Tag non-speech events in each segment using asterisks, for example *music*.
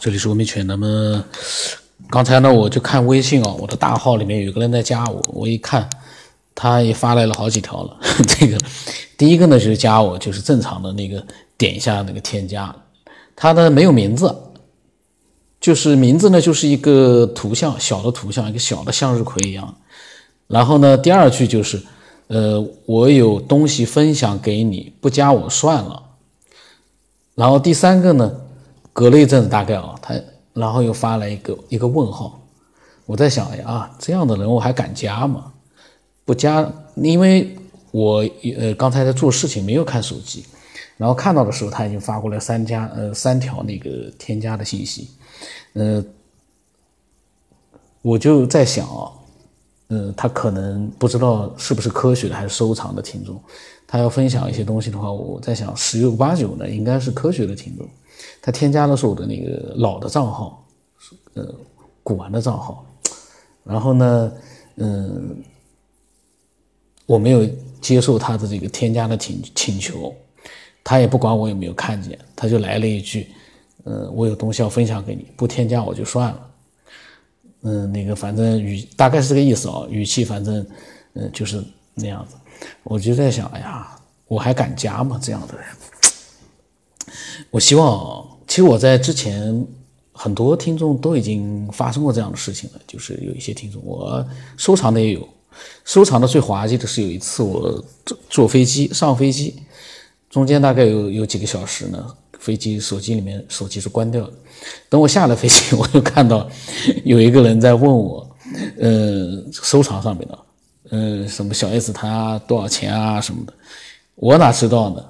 这里是文明犬。那么刚才呢，我就看微信哦，我的大号里面有个人在加我，我一看，他也发来了好几条了。*laughs* 这个第一个呢就是加我，就是正常的那个点一下那个添加，他呢没有名字，就是名字呢就是一个图像，小的图像，一个小的向日葵一样。然后呢，第二句就是，呃，我有东西分享给你，不加我算了。然后第三个呢？隔了一阵子，大概啊，他然后又发了一个一个问号。我在想呀，这样的人我还敢加吗？不加，因为我呃刚才在做事情，没有看手机，然后看到的时候他已经发过来三加呃三条那个添加的信息，呃，我就在想啊，嗯，他可能不知道是不是科学的还是收藏的听众，他要分享一些东西的话，我在想十有八九呢应该是科学的听众。他添加的是我的那个老的账号，呃，古玩的账号，然后呢，嗯，我没有接受他的这个添加的请请求，他也不管我有没有看见，他就来了一句，呃，我有东西要分享给你，不添加我就算了，嗯，那个反正语大概是这个意思啊，语气反正，嗯，就是那样子，我就在想，哎呀，我还敢加吗？这样的人。我希望，其实我在之前很多听众都已经发生过这样的事情了，就是有一些听众，我收藏的也有，收藏的最滑稽的是有一次我坐坐飞机上飞机，中间大概有有几个小时呢，飞机手机里面手机是关掉的，等我下了飞机，我就看到有一个人在问我，呃，收藏上面的，呃，什么小 S 它多少钱啊什么的，我哪知道呢？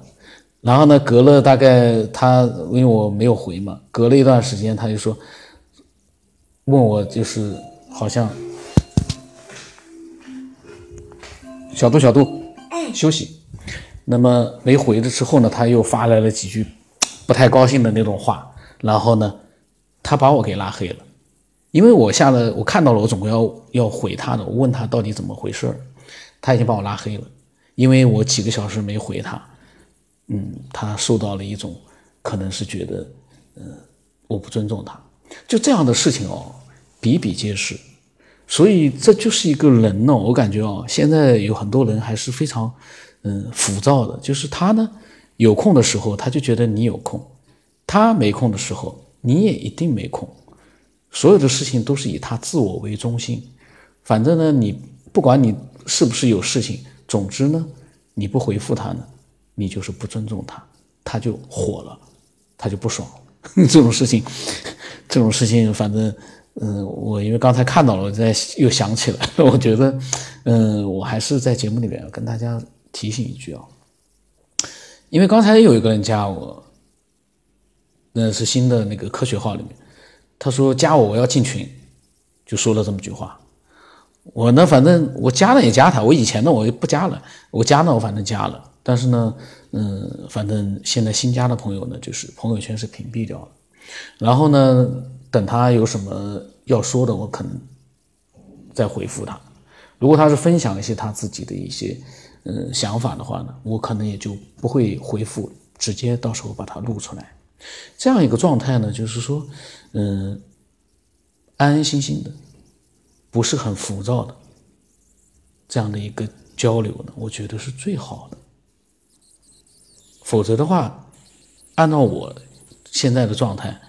然后呢？隔了大概他，因为我没有回嘛，隔了一段时间，他就说问我，就是好像小度小度休息。那么没回的之后呢，他又发来了几句不太高兴的那种话。然后呢，他把我给拉黑了，因为我下了，我看到了，我总归要要回他的。我问他到底怎么回事他已经把我拉黑了，因为我几个小时没回他。嗯，他受到了一种，可能是觉得，嗯，我不尊重他，就这样的事情哦，比比皆是，所以这就是一个人呢，我感觉哦，现在有很多人还是非常，嗯，浮躁的，就是他呢，有空的时候他就觉得你有空，他没空的时候你也一定没空，所有的事情都是以他自我为中心，反正呢，你不管你是不是有事情，总之呢，你不回复他呢。你就是不尊重他，他就火了，他就不爽。*laughs* 这种事情，这种事情，反正，嗯，我因为刚才看到了，我在又想起来，*laughs* 我觉得，嗯，我还是在节目里面跟大家提醒一句啊，因为刚才有一个人加我，那是新的那个科学号里面，他说加我，我要进群，就说了这么句话。我呢，反正我加了也加他，我以前呢我就不加了，我加呢我反正加了。但是呢，嗯，反正现在新加的朋友呢，就是朋友圈是屏蔽掉了。然后呢，等他有什么要说的，我可能再回复他。如果他是分享一些他自己的一些嗯想法的话呢，我可能也就不会回复，直接到时候把它录出来。这样一个状态呢，就是说，嗯，安安心心的，不是很浮躁的这样的一个交流呢，我觉得是最好的。否则的话，按照我现在的状态，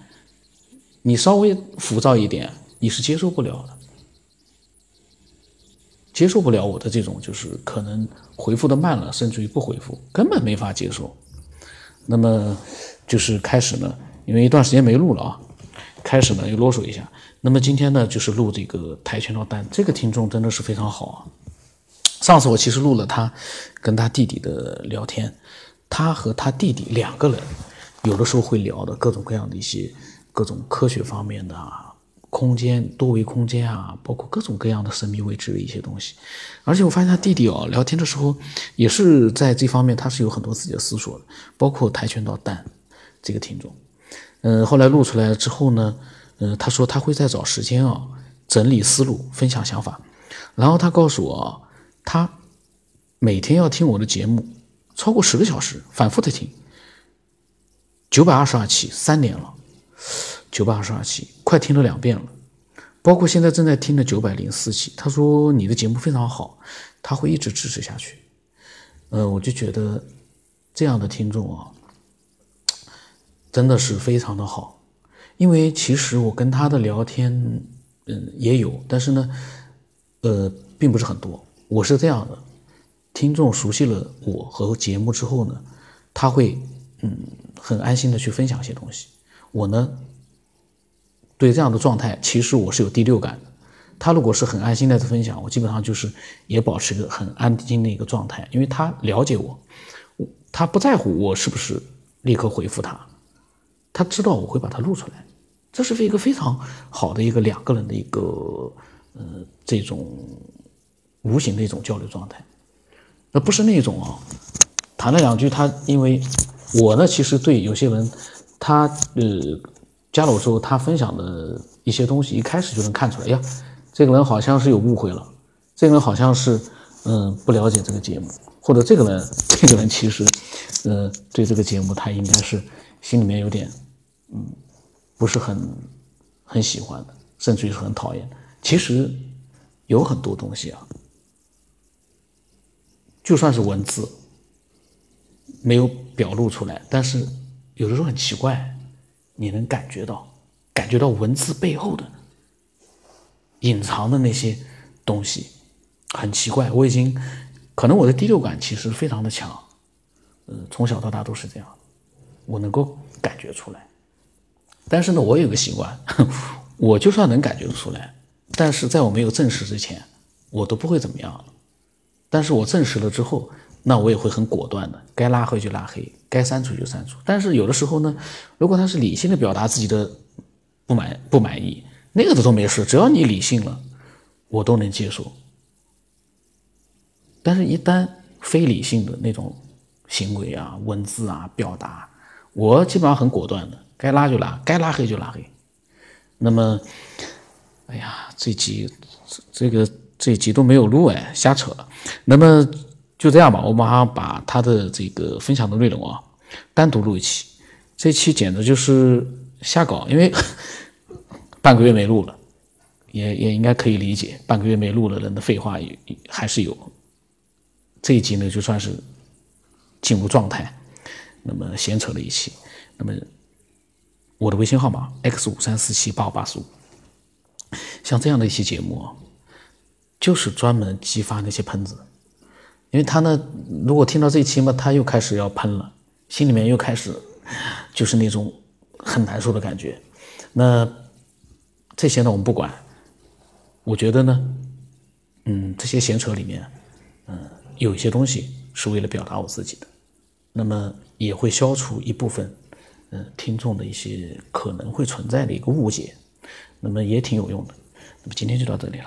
你稍微浮躁一点，你是接受不了的，接受不了我的这种，就是可能回复的慢了，甚至于不回复，根本没法接受。那么就是开始呢，因为一段时间没录了啊，开始呢又啰嗦一下。那么今天呢，就是录这个跆拳道单，这个听众真的是非常好啊。上次我其实录了他跟他弟弟的聊天。他和他弟弟两个人，有的时候会聊的各种各样的一些各种科学方面的啊，空间多维空间啊，包括各种各样的神秘未知的一些东西。而且我发现他弟弟哦，聊天的时候也是在这方面，他是有很多自己的思索的，包括跆拳道蛋这个听众。嗯，后来录出来了之后呢，嗯，他说他会再找时间啊，整理思路，分享想法。然后他告诉我，他每天要听我的节目。超过十个小时，反复的听，九百二十二期，三年了。九百二十二期，快听了两遍了，包括现在正在听的九百零四期。他说你的节目非常好，他会一直支持下去。呃，我就觉得这样的听众啊，真的是非常的好，因为其实我跟他的聊天，嗯，也有，但是呢，呃，并不是很多。我是这样的，听众熟悉了我和节目之后呢，他会嗯很安心的去分享一些东西。我呢。对这样的状态，其实我是有第六感的。他如果是很安心的在分享，我基本上就是也保持一个很安静的一个状态，因为他了解我，他不在乎我是不是立刻回复他，他知道我会把它录出来，这是一个非常好的一个两个人的一个呃这种无形的一种交流状态，那不是那种啊，谈了两句，他因为我呢，其实对有些人，他呃。加了我之后，他分享的一些东西，一开始就能看出来，呀，这个人好像是有误会了，这个人好像是，嗯，不了解这个节目，或者这个人，这个人其实，呃，对这个节目他应该是心里面有点，嗯，不是很很喜欢的，甚至于是很讨厌。其实有很多东西啊，就算是文字没有表露出来，但是有的时候很奇怪。你能感觉到，感觉到文字背后的隐藏的那些东西，很奇怪。我已经，可能我的第六感其实非常的强，嗯，从小到大都是这样，我能够感觉出来。但是呢，我有个习惯，*laughs* 我就算能感觉出来，但是在我没有证实之前，我都不会怎么样。但是我证实了之后。那我也会很果断的，该拉黑就拉黑，该删除就删除。但是有的时候呢，如果他是理性的表达自己的不满不满意，那个都没事，只要你理性了，我都能接受。但是，一旦非理性的那种行为啊、文字啊、表达，我基本上很果断的，该拉就拉，该拉黑就拉黑。那么，哎呀，这集这个这一集都没有录哎，瞎扯。那么。就这样吧，我马上把他的这个分享的内容啊，单独录一期。这期简直就是瞎搞，因为 *laughs* 半个月没录了，也也应该可以理解，半个月没录了，人的废话也还是有。这一集呢，就算是进入状态，那么闲扯了一期。那么我的微信号码 x 五三四七八五八四五，像这样的一期节目啊，就是专门激发那些喷子。因为他呢，如果听到这期嘛，他又开始要喷了，心里面又开始就是那种很难受的感觉。那这些呢，我们不管。我觉得呢，嗯，这些闲扯里面，嗯，有一些东西是为了表达我自己的，那么也会消除一部分嗯听众的一些可能会存在的一个误解，那么也挺有用的。那么今天就到这里了。